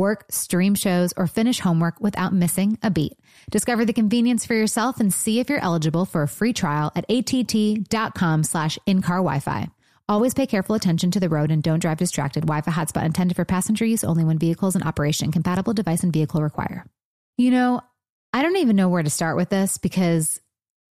Work, stream shows, or finish homework without missing a beat. Discover the convenience for yourself and see if you're eligible for a free trial at att.com slash in-car Wi-Fi. Always pay careful attention to the road and don't drive distracted. Wi-Fi hotspot intended for passenger use only when vehicles in operation. Compatible device and vehicle require. You know, I don't even know where to start with this because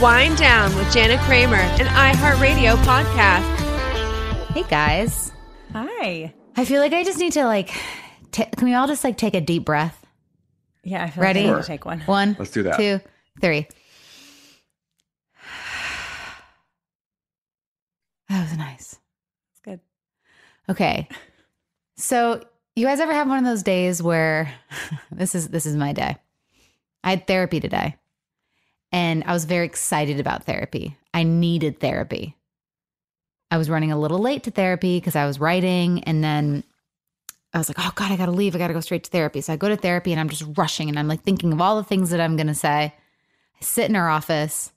Wind Down with Jana Kramer, an iHeartRadio podcast. Hey guys. Hi. I feel like I just need to like, t- can we all just like take a deep breath? Yeah, I feel Ready? like I need to take one. One, Let's do that. two, three. That was nice. It's good. Okay. So you guys ever have one of those days where this is this is my day. I had therapy today. And I was very excited about therapy. I needed therapy. I was running a little late to therapy because I was writing and then I was like, "Oh god, I got to leave. I got to go straight to therapy." So I go to therapy and I'm just rushing and I'm like thinking of all the things that I'm going to say. I sit in her office.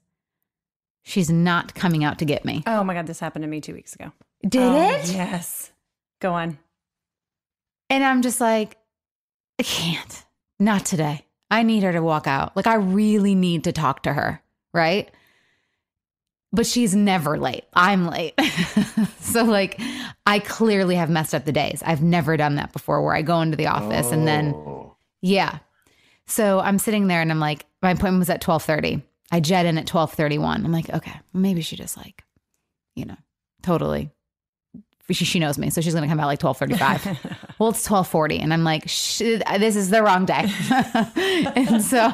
She's not coming out to get me. Oh my God, this happened to me two weeks ago. Did Oh, it? Yes. Go on. And I'm just like, I can't. Not today. I need her to walk out. Like, I really need to talk to her. Right. But she's never late. I'm late. so, like, I clearly have messed up the days. I've never done that before where I go into the office and then, Oh. yeah. So I'm sitting there and I'm like, my appointment was at 1230. I jet in at 1231. I'm like, okay, maybe she just like, you know, totally. She, she knows me. So she's to come out like 1235. well, it's 1240. And I'm like, this is the wrong day. and so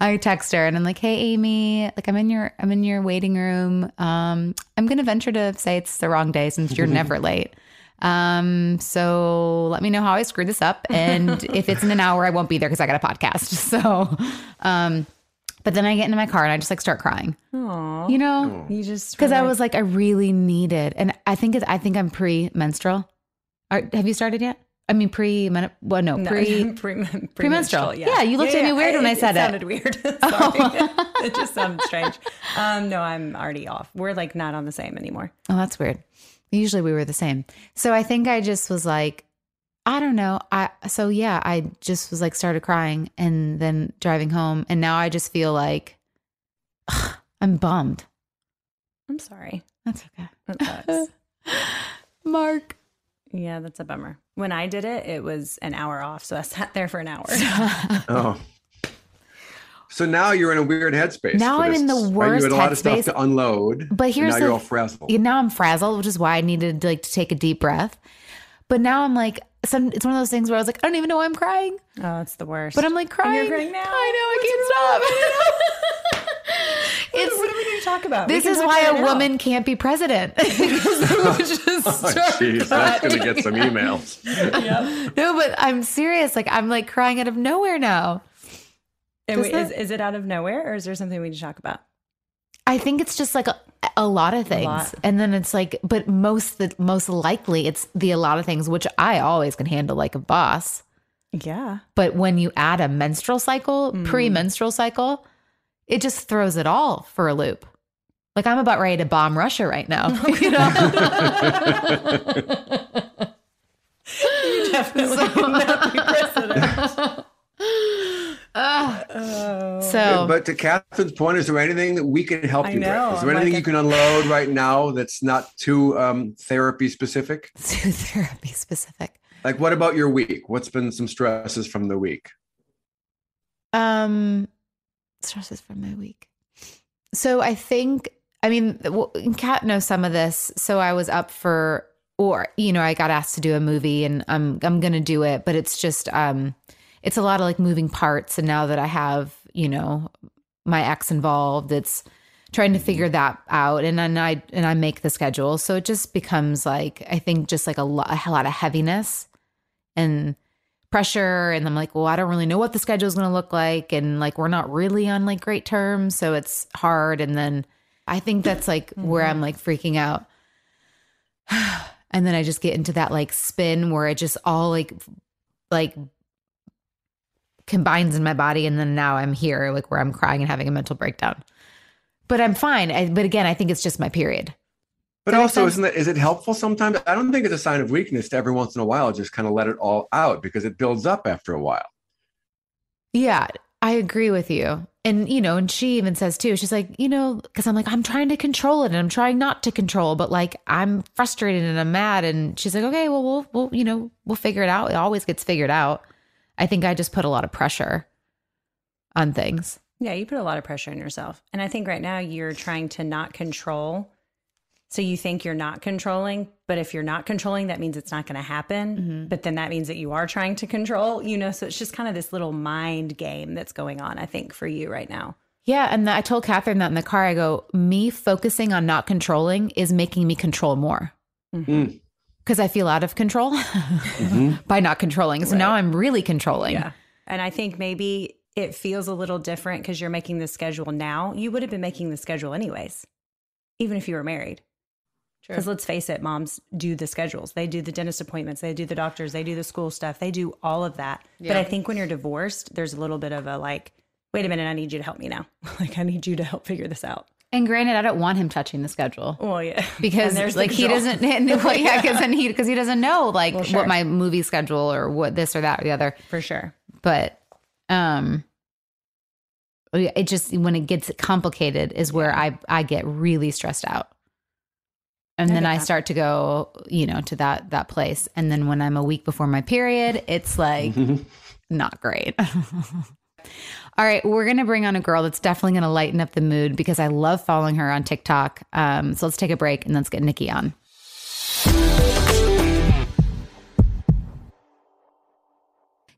I text her and I'm like, hey, Amy, like I'm in your, I'm in your waiting room. Um, I'm to venture to say it's the wrong day since you're never late. Um, so let me know how I screwed this up. And if it's in an hour, I won't be there because I got a podcast. So, um, but then I get into my car and I just like start crying, Aw. you know, You just because were I was like, I really needed, and I think it's, I think I'm pre-menstrual. Are, have you started yet? I mean, pre, men well, no, No, pre, pre, premenstrual. Yeah, you looked at me weird when I said it. sounded weird. Sorry. it just sounded strange. Um, no, I'm already off. We're like not on the same anymore. Oh, that's weird. Usually we were the same. So I think I just was like, I don't know. I so yeah, I just was like started crying and then driving home and now I just feel like ugh, I'm bummed. I'm sorry. That's okay. That sucks. Mark. yeah, that's a bummer. When I did it, it was an hour off. So I sat there for an hour. Oh. So now you're in a weird headspace. Now I'm this, in the right? worst You had a lot of stuff to unload. But here's now the you're all frazzled. Now I'm frazzled, which is why I needed like to take a deep breath. But now I'm like, some it's one of those things where I was like, I don't even know why I'm crying. Oh, it's the worst. But I'm like And crying. you're crying now. I know, I can't stop. it's what do we need to talk about? This is why a it now. woman can't be president. Because just Oh, start jeez, that's crying. gonna get some emails. No, but I'm serious. Like I'm like crying out of nowhere now. And wait, Does is, is it out of nowhere or is there something we need to talk about? I think it's just like a, a lot of things. lot. And then it's like, but most the most likely it's the a lot of things, which I always can handle like a boss. Yeah. But when you add a menstrual cycle, Mm. pre-menstrual cycle, it just throws it all for a loop. Like I'm about ready to bomb Russia right now. You know? Definitely not be president. So But to Catherine's point, is there anything that we can help I you know, with? Is there I'm anything like you can unload right now that's not too um, therapy specific? to therapy specific. Like, what about your week? What's been some stresses from the week? Um, stresses from my week. So I think, I mean, Cat knows some of this. So I was up for, or you know, I got asked to do a movie, and I'm I'm gonna do it, but it's just, um, it's a lot of like moving parts. And now that I have, you know, my ex involved, it's trying to figure that out, and then I and I make the schedule, so it just becomes like I think just like a lot, a lot of heaviness and pressure. And I'm like, well, I don't really know what the schedule is going to look like. And like we're not really on like great terms, so it's hard. And then I think that's like where mm-hmm. I'm like freaking out. and then I just get into that like spin where it just all like like combines in my body and then now I'm here like where I'm crying and having a mental breakdown. But I'm fine. I, but again, I think it's just my period. But also, isn't it is it helpful sometimes? I don't think it's a sign of weakness to every once in a while just kind of let it all out because it builds up after a while. Yeah, I agree with you. And, you know, and she even says too, she's like, you know, because I'm like, I'm trying to control it and I'm trying not to control, but like I'm frustrated and I'm mad. And she's like, okay, well, we'll, we'll, you know, we'll figure it out. It always gets figured out. I think I just put a lot of pressure on things. Yeah, you put a lot of pressure on yourself. And I think right now you're trying to not control. So you think you're not controlling, but if you're not controlling, that means it's not going to happen. But then that means that you are trying to control, you know? So it's just kind of this little mind game that's going on, I think, for you right now. Yeah. And I told Catherine that in the car, I go, me focusing on not controlling is making me control more. Mm. Because I feel out of control mm-hmm. by not controlling. So now I'm really controlling. Yeah. And I think maybe it feels a little different because you're making the schedule now. You would have been making the schedule anyways, even if you were married. Because let's face it, moms do the schedules. They do the dentist appointments, they do the doctors, they do the school stuff, they do all of that. But I think when you're divorced, there's a little bit of a like, wait a minute, I need you to help me now. like, I need you to help figure this out. And granted, I don't want him touching the schedule. Well, yeah. because And there's the like he doesn't well, yeah because then he because he doesn't know like Well, sure. what my movie schedule or what this or that or the other For sure. but um it just when it gets complicated is where i i get really stressed out and I then i that. start to go you know to that that place and then when i'm a week before my period it's like not great all right we're gonna bring on a girl that's definitely gonna lighten up the mood because i love following her on tiktok. Um so let's take a break and let's get nikki on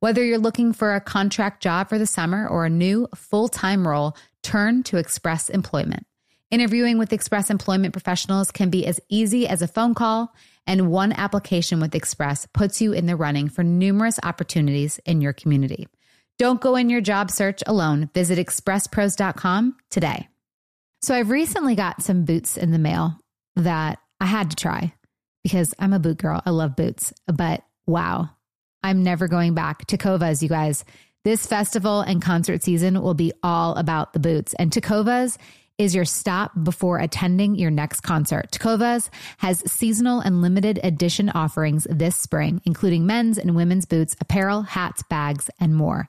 Whether you're looking for a contract job for the summer or a new full time role, turn to Express Employment. Interviewing with Express Employment professionals can be as easy as a phone call, and one application with Express puts you in the running for numerous opportunities in your community. Don't go in your job search alone. Visit expresspros.com today. So, I've recently got some boots in the mail that I had to try because I'm a boot girl. I love boots, but wow, I'm never going back. Tecovas, you guys. This festival and concert season will be all about the boots. And Tecovas is your stop before attending your next concert. Tecovas has seasonal and limited edition offerings this spring, including men's and women's boots, apparel, hats, bags, and more.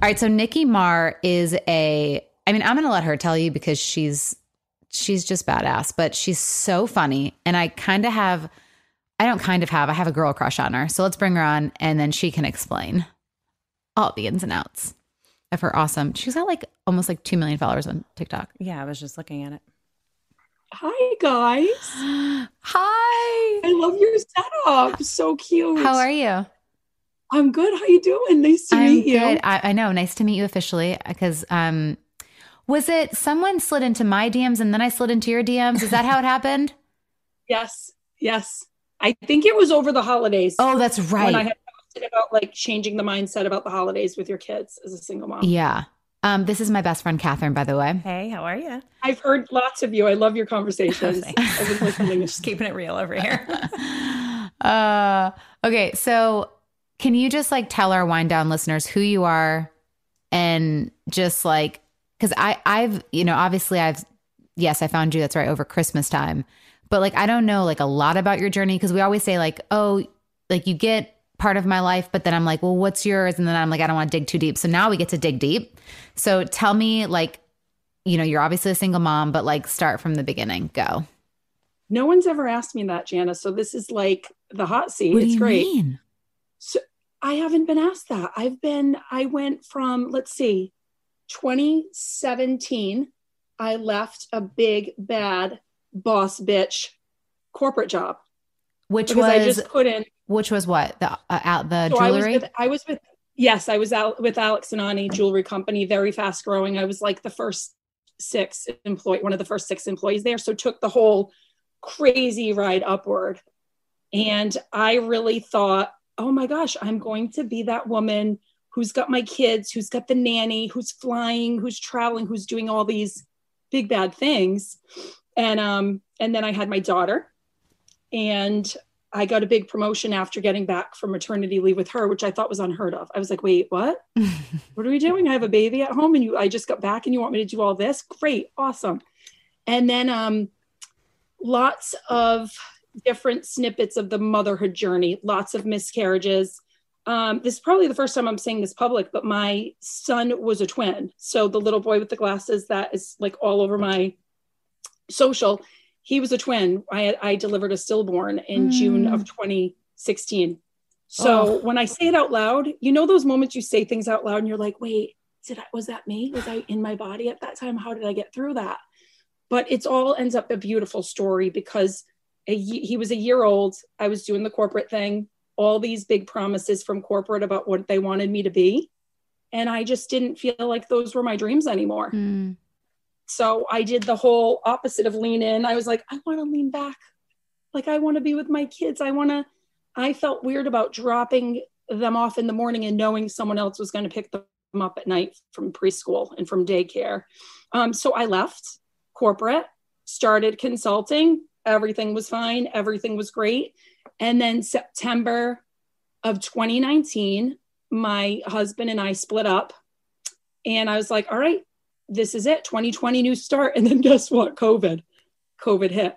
Right, so Nikki Marr is a I mean, I'm going to let her tell you because she's she's just badass, but she's so funny and I kind of have I don't kind of have, I have a girl crush on her. So let's bring her on and then she can explain all the ins and outs of her awesome. She's got like almost like 2 million followers on TikTok. Yeah, I was just looking at it. Hi guys. Hi. I love your setup. So cute. How are you? I'm good. How you doing? Nice to I'm meet you. Good. I, I know. Nice to meet you officially. Because um, was it someone slid into my DMs and then I slid into your DMs? Is that how it happened? Yes. Yes. I think it was over the holidays. Oh, that's right. When I had posted about like changing the mindset about the holidays with your kids as a single mom. Yeah. Um, this is my best friend Catherine, by the way. Hey, how are you? I've heard lots of you. I love your conversations. I've been listening. Just keeping it real over here. uh, okay, so can you just like tell our wind down listeners who you are and just like because I I've you know obviously I've yes I found you that's right over Christmas time. But like I don't know like a lot about your journey because we always say like oh like you get part of my life but then I'm like well what's yours? And then I'm like I don't want to dig too deep. So now we get to dig deep. So tell me like you know you're obviously a single mom but like start from the beginning. Go. No one's ever asked me that Jana. So this is like the hot seat. What it's do you great. mean? So I haven't been asked that. I've been, I went from, let's see, 2017, I left a big, bad boss bitch corporate job. which because was I just couldn't. which was what the uh, out the So I was jewelry with, I was with, yes, I was out with Alex and Ani Jewelry Company, very fast growing. I was like the first six employee, one of the first six employees there. So took the whole crazy ride upward. And I really thought, oh my gosh, I'm going to be that woman who's got my kids, who's got the nanny, who's flying, who's traveling, who's doing all these big bad things. And um, and then I had my daughter, and I got a big promotion after getting back from maternity leave with her, which I thought was unheard of. I was like, wait, what? what are we doing? I have a baby at home and you I just got back and you want me to do all this? Great, awesome. And then um lots of different snippets of the motherhood journey, lots of miscarriages. Um, this is probably the first time I'm saying this public, but my son was a twin. So the little boy with the glasses that is like all over my social, he was a twin. I I delivered a stillborn in mm. June of 2016. So oh. when I say it out loud, you know those moments you say things out loud and you're like, wait, did I was that me? Was I in my body at that time? How did I get through that? But it's all ends up a beautiful story because a, he was a year old. I was doing the corporate thing, all these big promises from corporate about what they wanted me to be. And I just didn't feel like those were my dreams anymore. Mm. So I did the whole opposite of lean in. I was like, I want to lean back. Like, I want to be with my kids. I want to, I felt weird about dropping them off in the morning and knowing someone else was going to pick them up at night from preschool and from daycare. Um, so I left corporate, started consulting. Everything was fine, everything was great. And then September of 2019, my husband and I split up. And I was like, all right, this is it 2020 new start and then guess what covid covid hit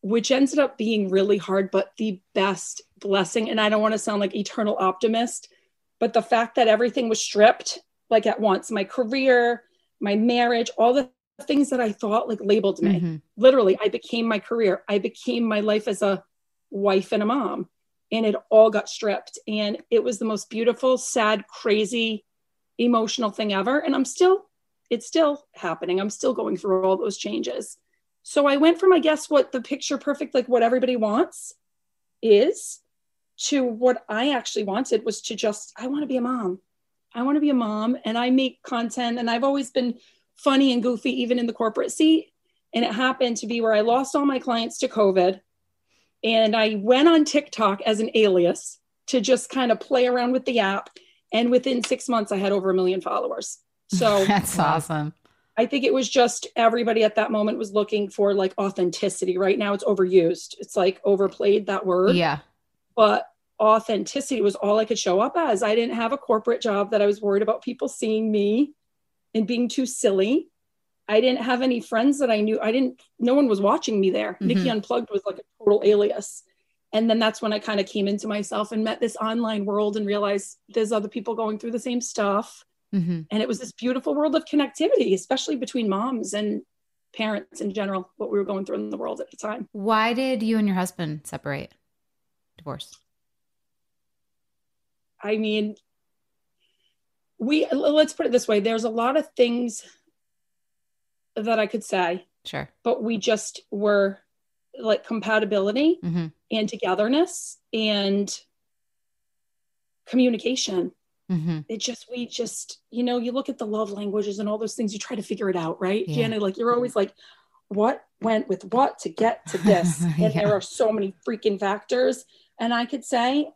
which ended up being really hard but the best blessing and i don't want to sound like eternal optimist but the fact that everything was stripped like at once my career my marriage all the things that i thought like labeled me mm-hmm. literally i became my career i became my life as a wife and a mom and it all got stripped and it was the most beautiful sad crazy emotional thing ever and i'm still it's still happening. I'm still going through all those changes. So I went from, I guess, what the picture perfect, like what everybody wants is, to what I actually wanted was to just, I want to be a mom. I want to be a mom and I make content and I've always been funny and goofy, even in the corporate seat. And it happened to be where I lost all my clients to COVID. And I went on TikTok as an alias to just kind of play around with the app. And within six months, I had over a million followers. So that's awesome. I think it was just everybody at that moment was looking for like authenticity. Right now it's overused. It's like overplayed that word. Yeah. But authenticity was all I could show up as. I didn't have a corporate job that I was worried about people seeing me and being too silly. I didn't have any friends that I knew. I didn't, no one was watching me there. mm hmm Nikki Unplugged was like a total alias. And then that's when I kind of came into myself and met this online world and realized there's other people going through the same stuff Mm-hmm. And it was this beautiful world of connectivity, especially between moms and parents in general, what we were going through in the world at the time. Why did you and your husband separate? Divorce? I mean, we let's put it this way there's a lot of things that I could say. Sure. But we just were like compatibility mm-hmm. and togetherness and communication Mm-hmm. It just, we just, you know, you look at the love languages and all those things, you try to figure it out, right? Yeah. Jana, like you're always like, what went with what to get to this? And yeah. there are so many freaking factors. And I could say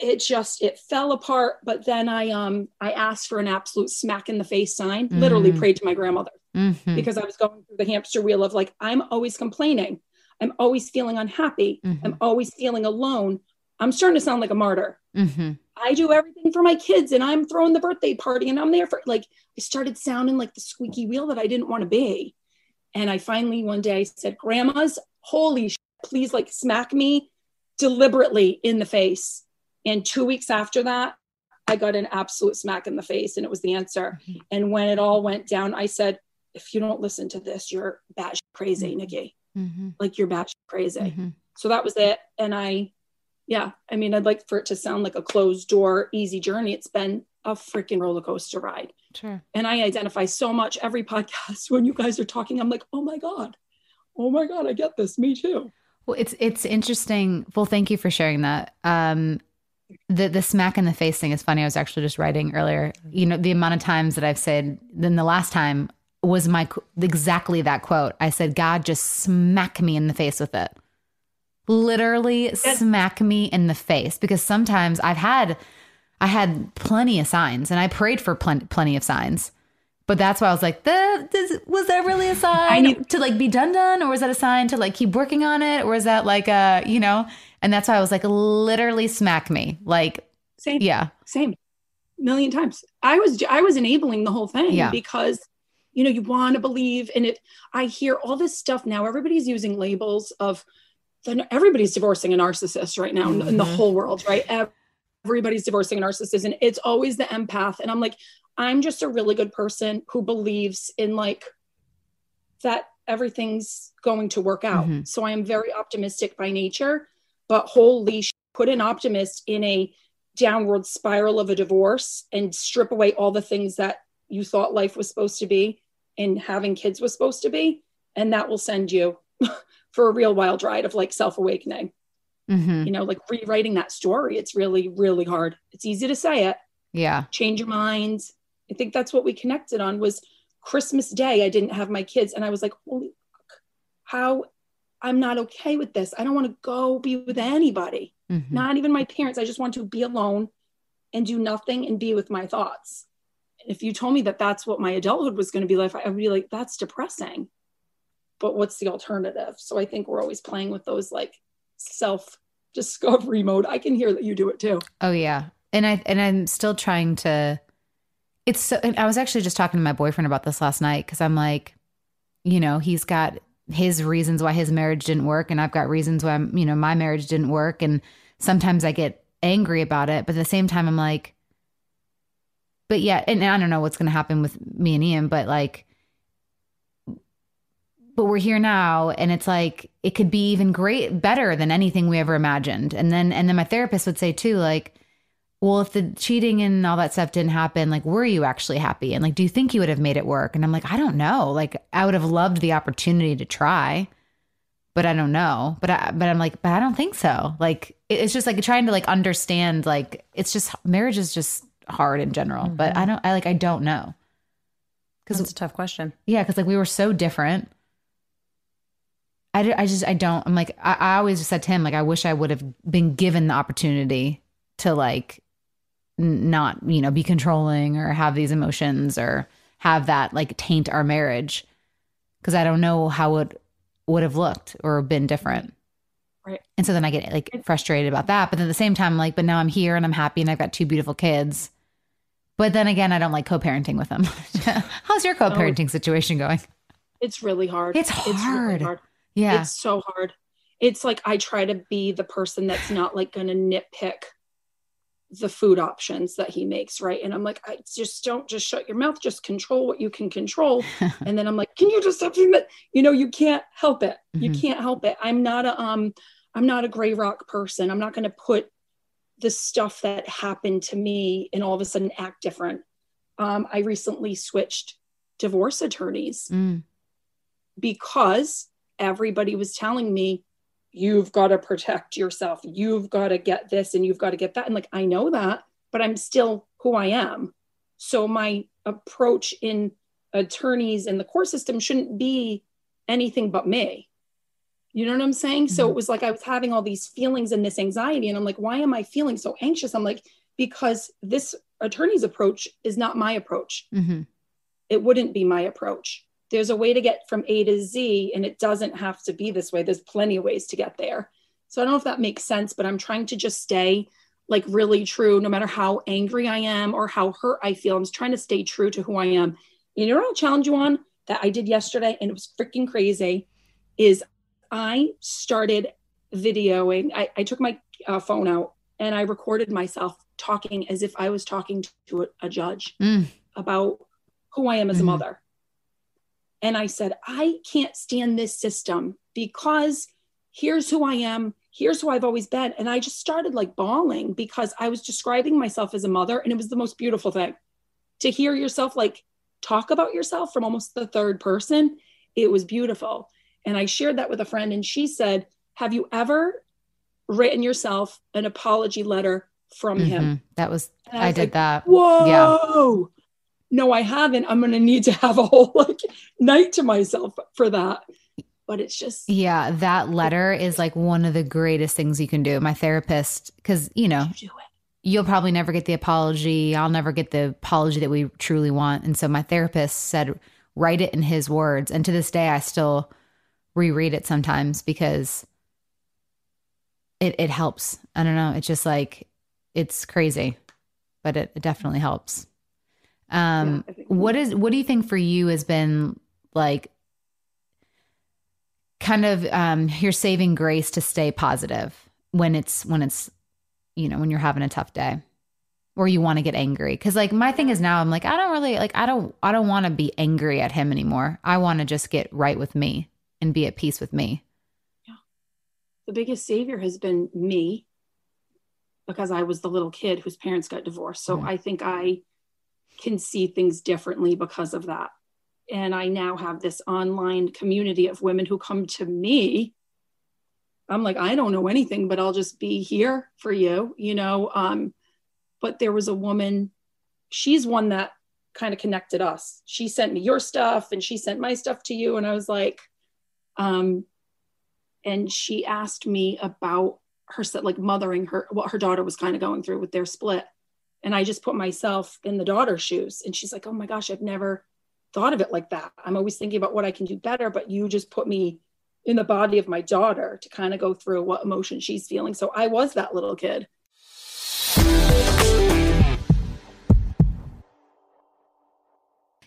it just it fell apart. But then I um I asked for an absolute smack in the face sign, mm-hmm. literally prayed to my grandmother mm-hmm. because I was going through the hamster wheel of like, I'm always complaining. I'm always feeling unhappy. Mm-hmm. I'm always feeling alone. I'm starting to sound like a martyr. Mm-hmm. I do everything for my kids and I'm throwing the birthday party and I'm there for like I started sounding like the squeaky wheel that I didn't want to be. And I finally one day said, Grandma's holy shit, please like smack me deliberately in the face. And two weeks after that, I got an absolute smack in the face and it was the answer. Mm-hmm. And when it all went down, I said, if you don't listen to this, you're batshit crazy, mm-hmm. Nikki. Mm-hmm. Like you're batshit crazy. Mm-hmm. So that was it. And I yeah, I mean, I'd like for it to sound like a closed door, easy journey. It's been a freaking roller coaster ride. Sure. And I identify so much every podcast when you guys are talking. I'm like, oh my God, oh my God, I get this. Me too. Well, it's it's interesting. Well, thank you for sharing that. Um, the the smack in the face thing is funny. I was actually just writing earlier. You know, the amount of times that I've said. Then the last time was my exactly that quote. I said, God, just smack me in the face with it literally smack me in the face because sometimes I've had I had plenty of signs and I prayed for plen- plenty of signs. But that's why I was like, this, was that really a sign need- to like be done done or was that a sign to like keep working on it or is that like a, you know, And that's why I was like, literally smack me. Like, same. Yeah. Same. Million times. I was I was enabling the whole thing Yeah. because you know you want to believe in it. I hear all this stuff now. Everybody's using labels of then everybody's divorcing a narcissist right now in- in the Mhm. whole world, right? Everybody's divorcing a narcissist, and it's always the empath. And I'm like, I'm just a really good person who believes in like that everything's going to work out. Mhm. So I am very optimistic by nature, but holy sh- put an optimist in a downward spiral of a divorce and strip away all the things that you thought life was supposed to be and having kids was supposed to be. And that will send you for a real wild ride of like self awakening. Mhm. You know, like rewriting that story. It's really, really hard. It's easy to say it, Yeah. change your mind. I think that's what we connected on was Christmas Day. I didn't have my kids, and I was like, "Holy fuck, how I'm not okay with this. I don't want to go be with anybody, Mhm. not even my parents. I just want to be alone and do nothing and be with my thoughts." If you told me that that's what my adulthood was going to be like, I would be like, "That's depressing." But what's the alternative? So I think we're always playing with those like self discovery mode. I can hear that you do it too. Oh yeah. And I and I'm still trying to it's so and I was actually just talking to my boyfriend about this last night cuz I'm like you know, he's got his reasons why his marriage didn't work and I've got reasons why I'm, you know, my marriage didn't work and sometimes I get angry about it, but at the same time I'm like but yeah, and I don't know what's going to happen with me and Ian, but like but we're here now and it's like it could be even great better than anything we ever imagined. And then and then my therapist would say too like well if the cheating and all that stuff didn't happen like were you actually happy and like do you think you would have made it work and i'm like i don't know like i would have loved the opportunity to try but i don't know but i but i'm like but i don't think so like it's just like trying to like understand like it's just marriage is just hard in general but mm-hmm. i don't i like i don't know Because it's a tough question. yeah, because like we were so different. I, I just I don't. I'm like I, I always just said to him like I wish I would have been given the opportunity to like not you know be controlling or have these emotions or have that like taint our marriage because I don't know how it would have looked or been different. Right. And so then I get like frustrated about that. But then at the same time, I'm like, but now I'm here and I'm happy and I've got two beautiful kids. But then again, I don't like co-parenting with them. How's your oh. co-parenting situation going? It's really hard. It's it's really hard. hard. Yeah. It's so hard. It's like I try to be the person that's not like going to nitpick the food options that he makes, right? And I'm like, I just don't just shut your mouth, just control what you can control. and then I'm like, can you just doing that? You know, you can't help it. You Mhm. can't help it. I'm not a um, I'm not a gray rock person. I'm not going to put the stuff that happened to me and all of a sudden act different. Um, I recently switched divorce attorneys Mm. because everybody was telling me you've got to protect yourself. You've got to get this and you've got to get that. And like i know that but i'm still who i am. So my approach in attorneys and the court system shouldn't be anything but me. You know what i'm saying? So Mhm. it was like i was having all these feelings and this anxiety and i'm like why am i feeling so anxious? I'm like because this attorney's approach is not my approach. Hmm it wouldn't be my approach. There's a way to get from A to Z, and it doesn't have to be this way. There's plenty of ways to get there. So I don't know if that makes sense, but I'm trying to just stay like really true, no matter how angry I am or how hurt I feel. I'm just trying to stay true to who I am. You know what I'll challenge you on that I did yesterday, and it was freaking crazy. Is I started videoing. I, I took my uh, phone out and I recorded myself talking as if I was talking to a, a judge Mm. about who I am as a Mhm. mother. And I said, I can't stand this system because here's who I am. Here's who I've always been. And I just started like bawling because I was describing myself as a mother. And it was the most beautiful thing to hear yourself like talk about yourself from almost the third person. It was beautiful. And I shared that with a friend, and she said, Have you ever written yourself an apology letter from him? Mhm. That was And I, was did like, that. Whoa. Yeah. No, I haven't. I'm going to need to have a whole like night to myself for that. But it's just, Yeah, that letter is like one of the greatest things you can do. My therapist, because you know, you'll probably never get the apology. I'll never get the apology that we truly want. And so my therapist said, write it in his words. And to this day, I still reread it sometimes because it it helps. I don't know. It's just like it's crazy, but it, it definitely helps. Um, yeah, what is what do you think for you has been like kind of um your saving grace to stay positive when it's when it's you know when you're having a tough day or you want to get angry? Because like my thing is now i'm like i don't really like i don't i don't want to be angry at him anymore. I want to just get right with me and be at peace with me. Yeah. The biggest savior has been me because i was the little kid whose parents got divorced. So mm-hmm. i think i can see things differently because of that and I now have this online community of women who come to me. I'm like, I don't know anything, but I'll just be here for you, you know. Um, but there was a woman, she's one that kind of connected us. She sent me your stuff and she sent my stuff to you. And I was like, um, and she asked me about her like mothering her what her daughter was kind of going through with their split. And I just put myself in the daughter's shoes. And she's like, Oh my gosh, I've never thought of it like that. I'm always thinking about what I can do better, but you just put me in the body of my daughter to kind of go through what emotion she's feeling. So I was that little kid.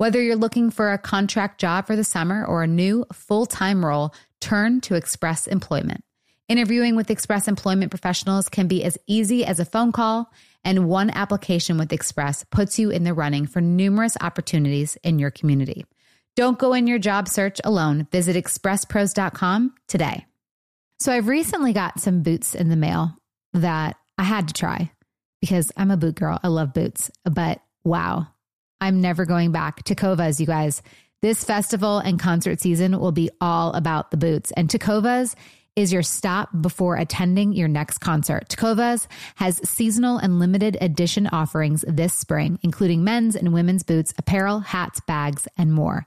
Whether you're looking for a contract job for the summer or a new full time role, turn to Express Employment. Interviewing with Express Employment professionals can be as easy as a phone call, and one application with Express puts you in the running for numerous opportunities in your community. Don't go in your job search alone. Visit expresspros.com today. So, I've recently got some boots in the mail that I had to try because I'm a boot girl. I love boots, but wow, I'm never going back. Tecovas, you guys. This festival and concert season will be all about the boots. And Tecovas is your stop before attending your next concert. Tecovas has seasonal and limited edition offerings this spring, including men's and women's boots, apparel, hats, bags, and more.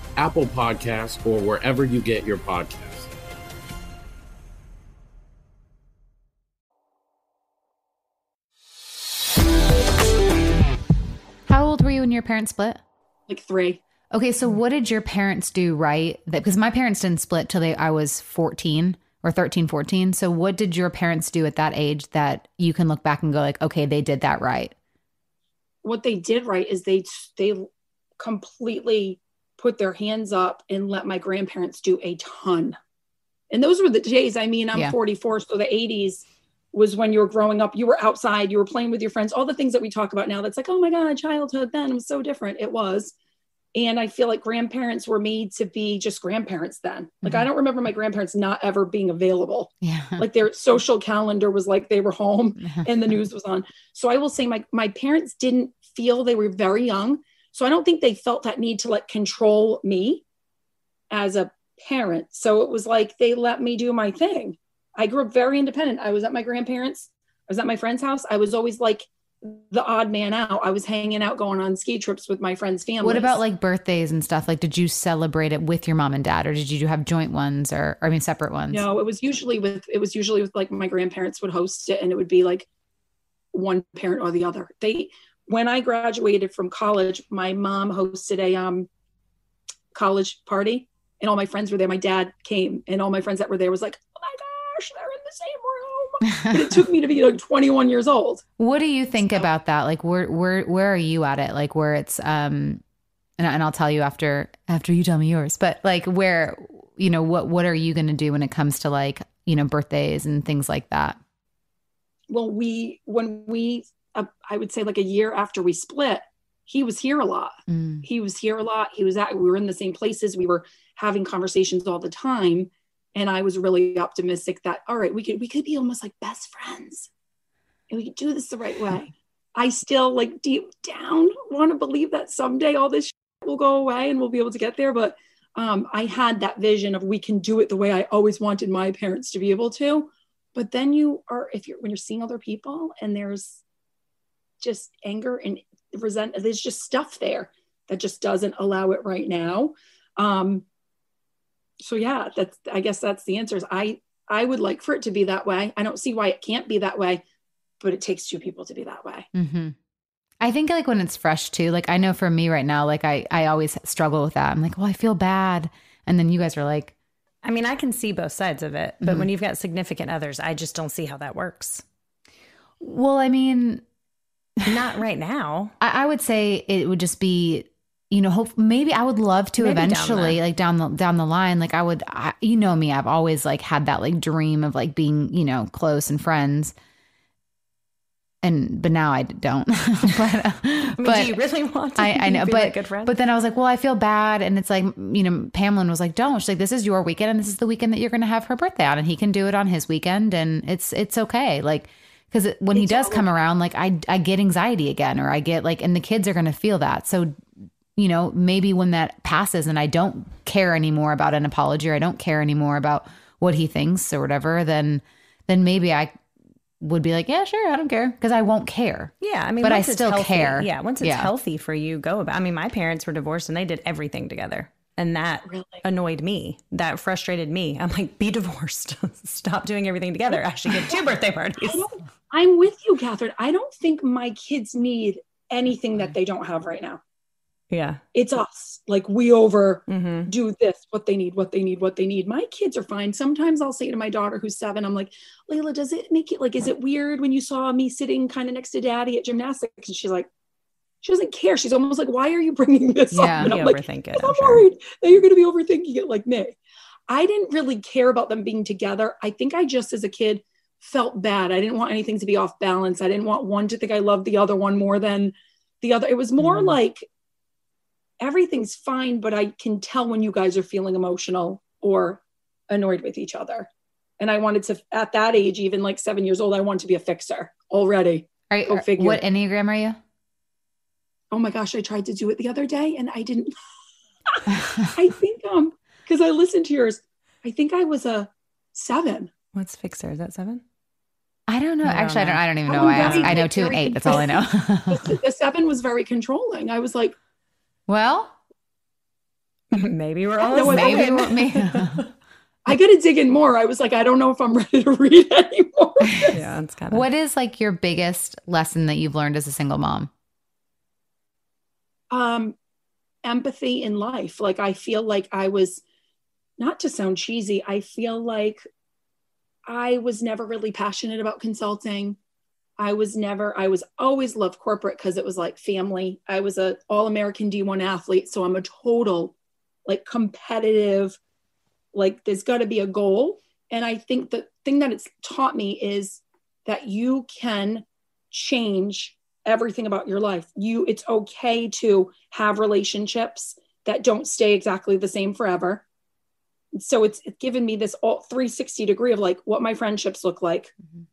Apple Podcasts, or wherever you get your podcasts. How old were you when your parents split? Like three. Okay, so what did your parents do right? Because my parents didn't split till they I was 14 or 13, 14. So what did your parents do at that age that you can look back and go like, okay, they did that right? What they did right is they they completely put their hands up and let my grandparents do a ton. And those were the days, I mean, I'm Yeah. 44, so the 80s was when you were growing up, you were outside, you were playing with your friends, all the things that we talk about now that's like, oh my God, childhood then was so different. It was. And I feel like grandparents were made to be just grandparents then. Like, I mm-hmm. don't remember my grandparents not ever being available. Yeah. Like, their social calendar was like they were home and the news was on. So, I will say my, my parents didn't feel they were very young. So, I don't think they felt that need to like control me as a parent. So, it was like they let me do my thing. I grew up very independent. I was at my grandparents, I was at my friend's house. I was always like the odd man out. I was hanging out, going on ski trips with my friends' family. What about like birthdays and stuff? Like, did you celebrate it with your mom and dad, or did you have joint ones, or, or I mean, separate ones? No, it was usually with it was usually with like my grandparents would host it and it would be like one parent or the other. They when I graduated from college, my mom hosted a um college party and all my friends were there. My dad came and all my friends that were there was like, "Oh my gosh, they're in the same room." but it took me to be like 21 years old. What do you think about that? Like, where where where are you at it? Like, where it's um, and, and I'll tell you after after you tell me yours. But like, where you know what what are you going to do when it comes to like you know birthdays and things like that? well we when we uh, i would say like a year after we split he was here a lot. Mm. he was here a lot. He was at we were in the same places. We were having conversations all the time. And i was really optimistic that all right we could we could be almost like best friends. And we could do this the right way. I still like deep down want to believe that someday all this will go away and we'll be able to get there. But um, i had that vision of we can do it the way i always wanted my parents to be able to. But then you are if you're when you're seeing other people and there's just anger and resent there's just stuff there that just doesn't allow it right now um so yeah that's i guess that's the answer is i i would like for it to be that way i don't see why it can't be that way but it takes two people to be that way hmm I think like when it's fresh too. Like I know for me right now, like I I always struggle with that. I'm like, well, I feel bad, and then you guys are like, I mean, I can see both sides of it, but Mhm. when you've got significant others, I just don't see how that works. well, I mean, Not right now. I, I would say it would just be, you know, hope maybe I would love to Maybe down eventually, the- like down the down the line, like I would, I, you know me, I've always like had that like dream of like being, you know, close and friends. And but now I don't. but uh, I mean, but do you really want to I, I know, be but good but then I was like, well, I feel bad, and it's like, you know, Pamela was like, don't. She's like, this is your weekend, and this is the weekend that you're going to have her birthday on, and he can do it on his weekend, and it's it's okay, like. Because when he does come around, like I, I get anxiety again, or I get like, and the kids are going to feel that. So, you know, maybe when that passes and I don't care anymore about an apology, or I don't care anymore about what he thinks or whatever, then, then maybe I would be like, yeah, sure, I don't care, because I won't care. Yeah, I mean, but I still healthy- care. Yeah, once it's Yeah. healthy for you, go about. I mean, my parents were divorced and they did everything together, and that annoyed me. That frustrated me. I'm like, be divorced. Stop doing everything together. I should get two birthday parties. I'm with you catherine. I don't think my kids need anything that they don't have right now. Yeah. it's us. Like we over Mm-hmm. do this what they need what they need what they need. My kids are fine. Sometimes i'll say to my daughter who's seven i'm like layla does it make it like is it weird when you saw me sitting kind of next to daddy at gymnastics? And she's like she doesn't care. She's almost like why are you bringing this Yeah, up and i'm like overthink it. I'm i'm sure. worried that you're going to be overthinking it like me. I didn't really care about them being together. I think i just as a kid felt bad i didn't want anything to be off balance i didn't want one to think i loved the other one more than the other it was more Mm-hmm. like everything's fine, but I can tell when you guys are feeling emotional or annoyed with each other. And I wanted to, at that age, even like seven years old, I wanted to be a fixer already. Are you, Go figure. what enneagram are you? Oh my gosh, I tried to do it the other day and I didn't. I think, um, because I listened to yours, I think I was a seven. What's fixer? Is that seven? I don't know. I don't Actually, I don't. I don't even know. was I asked. I know two and eight. That's all I know. The, the seven was very controlling. I was like, well, maybe we're all No, maybe same. Maybe, maybe. I got to dig in more. I was like, I don't know if I'm ready to read anymore. yeah, it's kind of what is like your biggest lesson that you've learned as a single mom? um empathy in life like i feel like i was not to sound cheesy i feel like i was never really passionate about consulting i was never i was always loved corporate because it was like family i was a all american d1 athlete so i'm a total like competitive like there's got to be a goal and i think the thing that it's taught me is that you can change everything about your life. You it's okay to have relationships that don't stay exactly the same forever. So it's, it's given me this all 360 degree of like what my friendships look like. Mhm.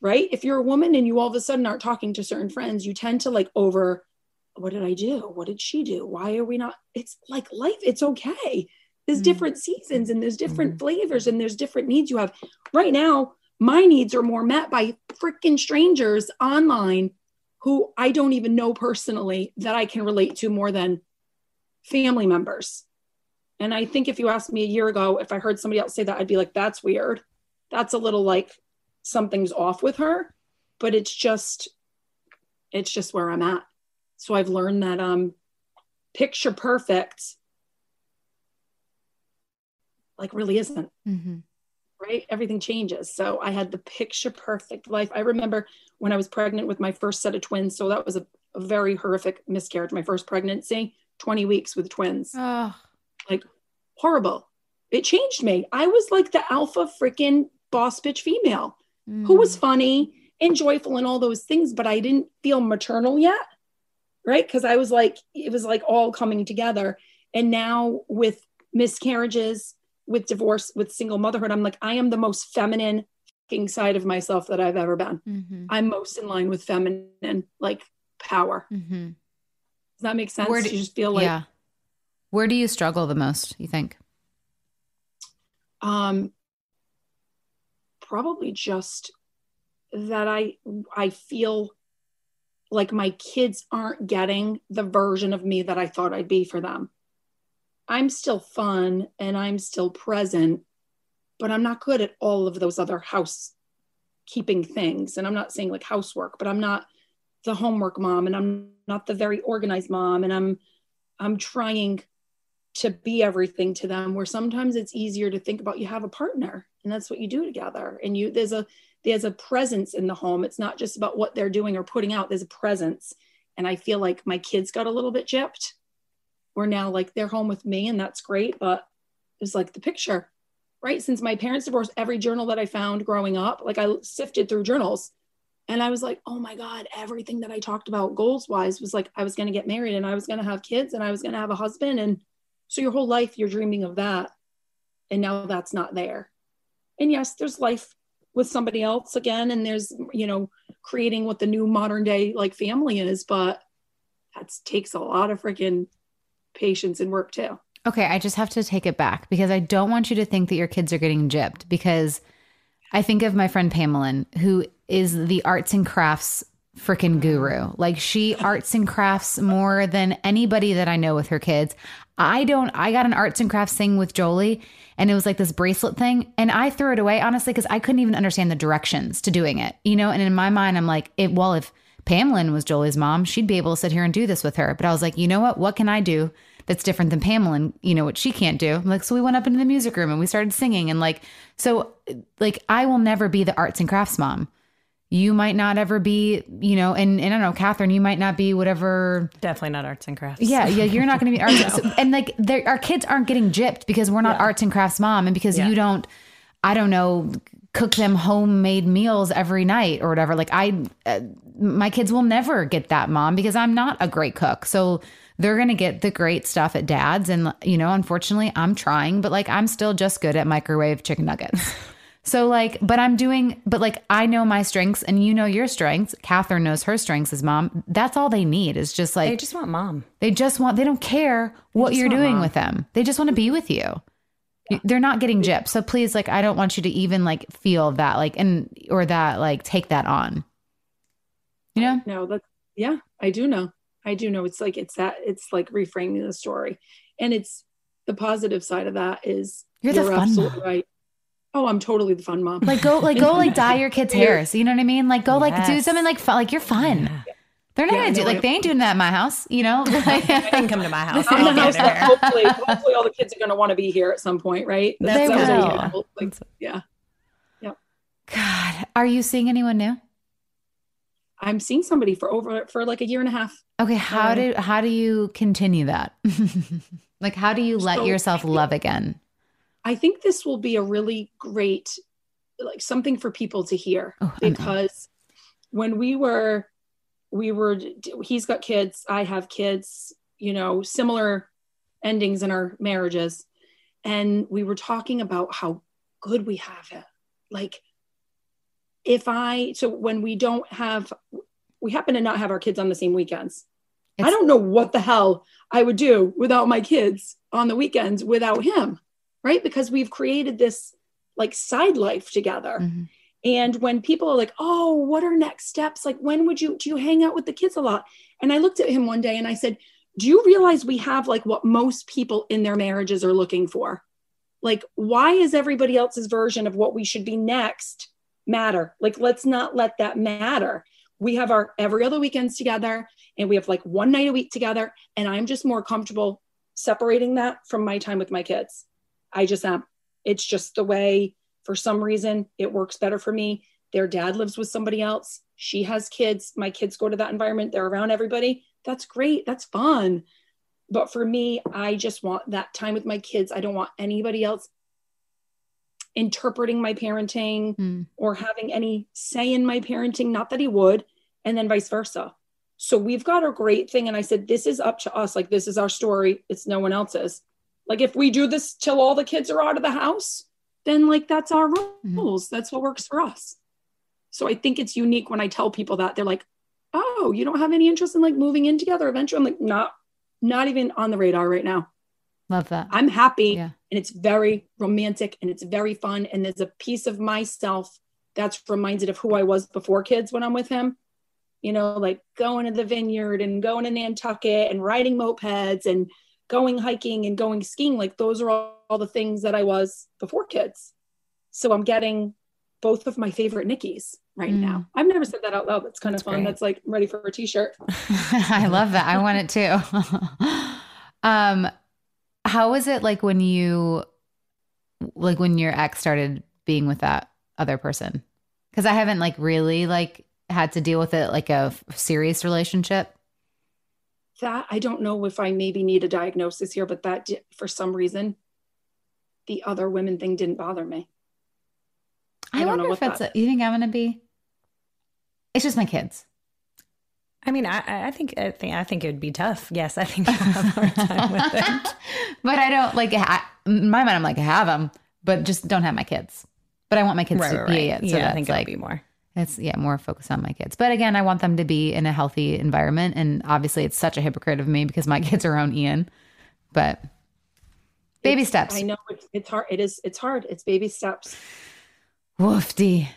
Right? If you're a woman and you all of a sudden aren't talking to certain friends, you tend to like over what did I do? What did she do? Why are we not? It's like life, it's okay. There's Mhm. different seasons and there's different flavors and there's different needs you have. Right now, my needs are more met by freaking strangers online who I don't even know personally that I can relate to more than family members. And I think if you asked me a year ago, if I heard somebody else say that, I'd be like, that's weird. That's a little like something's off with her. But it's just, it's just where I'm at. So I've learned that um picture perfect like really isn't Mm-hmm. right? Everything changes. So I had the picture perfect life. I remember when I was pregnant with my first set of twins. So that was a, a very horrific miscarriage, my first pregnancy, 20 weeks with twins. Oh, Like horrible. It changed me. I was like the alpha freaking boss bitch female who was funny and joyful and all those things, but I didn't feel maternal yet. Right. Cause I was like, it was like all coming together. And now with miscarriages, with divorce, with single motherhood, I'm like, I am the most feminine side of myself that I've ever been. Mm-hmm. I'm most in line with feminine, like power. Mm-hmm. Does that make sense? Where do- you just feel like, yeah. Where do you struggle the most, you think? um, probably just that I, I feel like my kids aren't getting the version of me that I thought I'd be for them. I'm still fun and I'm still present, but I'm not good at all of those other housekeeping things. And I'm not saying like housework, but I'm not the homework mom and I'm not the very organized mom. And I'm I'm trying to be everything to them where sometimes it's easier to think about you have a partner and that's what you do together. And you there's a there's a presence in the home. It's not just about what they're doing or putting out, there's a presence. And I feel like my kids got a little bit gypped we're now like they're home with me and that's great but it's like the picture right since my parents divorced every journal that i found growing up like i sifted through journals and i was like oh my god everything that i talked about goals wise was like i was going to get married and i was going to have kids and i was going to have a husband and so your whole life you're dreaming of that and now that's not there and yes there's life with somebody else again and there's you know creating what the new modern day like family is but that takes a lot of freaking patience and work too. Okay, I just have to take it back because I don't want you to think that your kids are getting gypped because I think of my friend Pamela, who is the arts and crafts freaking guru. Like she arts and crafts more than anybody that I know with her kids. I don't, I got an arts and crafts thing with Jolie and it was like this bracelet thing. And I threw it away, honestly, because I couldn't even understand the directions to doing it, you know? And in my mind, I'm like, it, well, if Pamela was Jolie's mom, she'd be able to sit here and do this with her. But I was like, you know what? What can I do that's different than Pamela and you know what she can't do? I'm like, so we went up into the music room and we started singing and like, so like I will never be the arts and crafts mom. You might not ever be, you know, and, and I don't know, Catherine, you might not be whatever. Definitely not arts and crafts. Yeah, yeah, you're not going to be arts. so- and like, our kids aren't getting gypped because we're not arts and crafts mom, and because Yeah. you don't, I don't know, cook them homemade meals every night or whatever. Like I, uh, my kids will never get that mom because I'm not a great cook. So they're going to get the great stuff at dad's. And, you know, unfortunately, I'm trying, but like I'm still just good at microwave chicken nuggets. So like, but I'm doing, but like I know my strengths and you know your strengths. Catherine knows her strengths as mom. That's all they need is just like They just want mom. they just want they don't care what you're doing mom. with them. They just want to be with you. You- They're not getting gypped. So please like I don't want you to even like feel that like and or that like take that on. You know? No, that yeah, I do know. I do know. It's like it's that it's like reframing the story. And it's the positive side of that is You're the fun absolutely mom. right. Oh, I'm totally the fun mom. Like go like go like dye your kids' hair. hairs. You know what I mean? Like go like do something like fun. Like you're fun. They're not Yeah, gonna do no, like I- they ain't doing that in my house. You know? they didn't come to my house. I'm the I'll get house there. hopefully, hopefully all the kids are going to want to be here at some point, right? That's They That's will. what you- like, yeah. God, are you seeing anyone new? I'm seeing somebody for over for like a year and a half. Okay, how Uh, do how do you continue that? like how do you let So- yourself love again? I think this will be a really great, like something for people to hear Oh, because when we were, we were, he's got kids, I have kids, you know, similar endings in our marriages. And we were talking about how good we have it. Like, if I, so when we don't have, we happen to not have our kids on the same weekends. I don't know what the hell I would do without my kids on the weekends without him, right? Because we've created this like side life together. Mhm. And when people are like, oh, what are next steps? Like, when would you, do you hang out with the kids a lot? And I looked at him one day and I said, do you realize we have like what most people in their marriages are looking for? Like, why is everybody else's version of what we should be next matter? Like, let's not let that matter. We have our every other weekends together and we have like one night a week together. And I'm just more comfortable separating that from my time with my kids. I just am. It's just the way, for some reason, it works better for me. Their dad lives with somebody else. She has kids. My kids go to that environment. They're around everybody. That's great. That's fun. But for me, I just want that time with my kids. I don't want anybody else interpreting my parenting Mm. or having any say in my parenting. Not that he would, and then vice versa. So we've got a great thing. And I said, this is up to us. Like, this is our story. It's no one else's. Like, if we do this till all the kids are out of the house, then like that's our mm-hmm. rules. That's what works for us. So I think it's unique when I tell people that they're like, oh, you don't have any interest in like moving in together eventually. I'm like, not, not even on the radar right now. Love that. I'm happy Yeah. and it's very romantic and it's very fun. And there's a piece of myself that's reminded of who I was before kids when I'm with him. You know, like going to the vineyard and going to Nantucket and riding mopeds and going hiking and going skiing. Like those are all, all the things that I was before kids. So I'm getting both of my favorite Nickies right Mm. now. I've never said that out loud. That's kind That's of fun. great. That's like ready for a t-shirt. I love that. I want it too. um, how was it like when you, like when your ex started being with that other person? Because I haven't like really like had to deal with it like a serious relationship. That I don't know if I maybe need a diagnosis here, but that di- for some reason, the other women thing didn't bother me. I, I don't wonder know if what it's. that- A, you think I'm gonna be? It's just my kids. I mean, I, I think I think I think it would be tough. Yes, I think I'll have a hard time with it. but I don't like. Ha- in my mind, I'm like I have them, but just don't have my kids. But I want my kids Right, to right, be right. it. So Yeah, I that's think it'll like be more. It's yeah, more focused on my kids. But again, I want them to be in a healthy environment. And obviously, it's such a hypocrite of me because my kids are on Ian. But baby It's- steps. I know it's, it's hard. It is. It's hard. It's baby steps. Woofdy.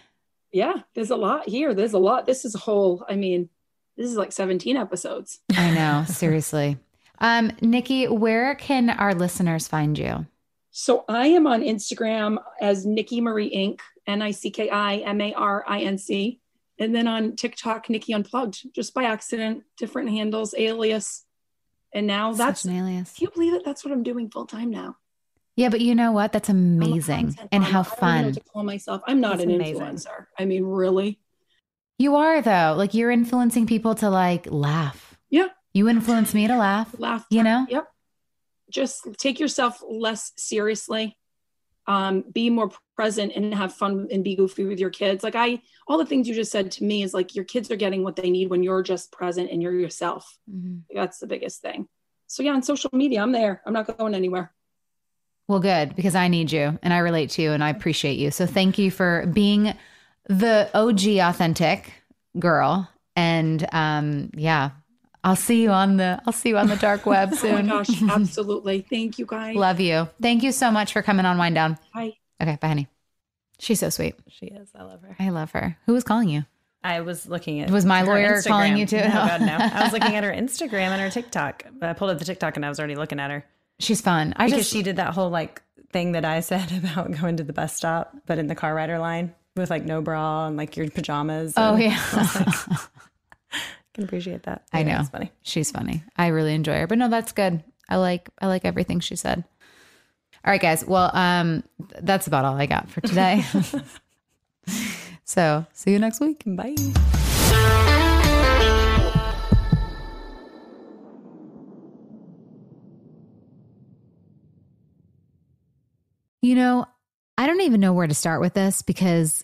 Yeah, there's a lot here. There's a lot. This is a whole. I mean, this is like 17 episodes. I know, seriously. Um, Nikki, where can our listeners find you? So I am on Instagram as Nikki Marie Inc. N I C K I M A R I N C, and then on TikTok, Nikki Unplugged, just by accident, different handles, alias, and now that's. An alias. Can you believe it? That's what I'm doing full time now. Yeah, but you know what? That's amazing. And how fun. to call myself. I'm not That's an amazing. influencer. I mean, really? You are though. Like you're influencing people to like laugh. Yeah. You influence me to laugh. Laugh. You know? Yep. Just take yourself less seriously. Um, be more present and have fun and be goofy with your kids. Like I, all the things you just said to me is like your kids are getting what they need when you're just present and you're yourself. Mhm. That's the biggest thing. So yeah, on social media, I'm there. I'm not going anywhere. Well, good because I need you and I relate to you and I appreciate you. So thank you for being the OG authentic girl. And um, yeah, I'll see you on the I'll see you on the dark web soon. Oh my gosh, absolutely. Thank you guys. Love you. Thank you so much for coming on Whine Down. Bye. Okay, bye, honey. She's so sweet. She is. I love her. I love her. Who was calling you? I was looking at Was my her lawyer calling you too? No, God, no. I was looking at her Instagram and her TikTok. But I pulled up the TikTok and I was already looking at her. She's fun. I because just she did that whole like thing that I said about going to the bus stop, but in the car rider line with like no bra and like your pajamas. Oh and yeah. I was like, can appreciate that. I know. It's funny. She's funny. I really enjoy her. But no, that's good. I like I like everything she said. All right, guys. Well, um, that's about all I got for today. so see you next week. Bye. You know, I don't even know where to start with this because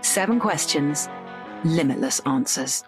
Seven questions, limitless answers.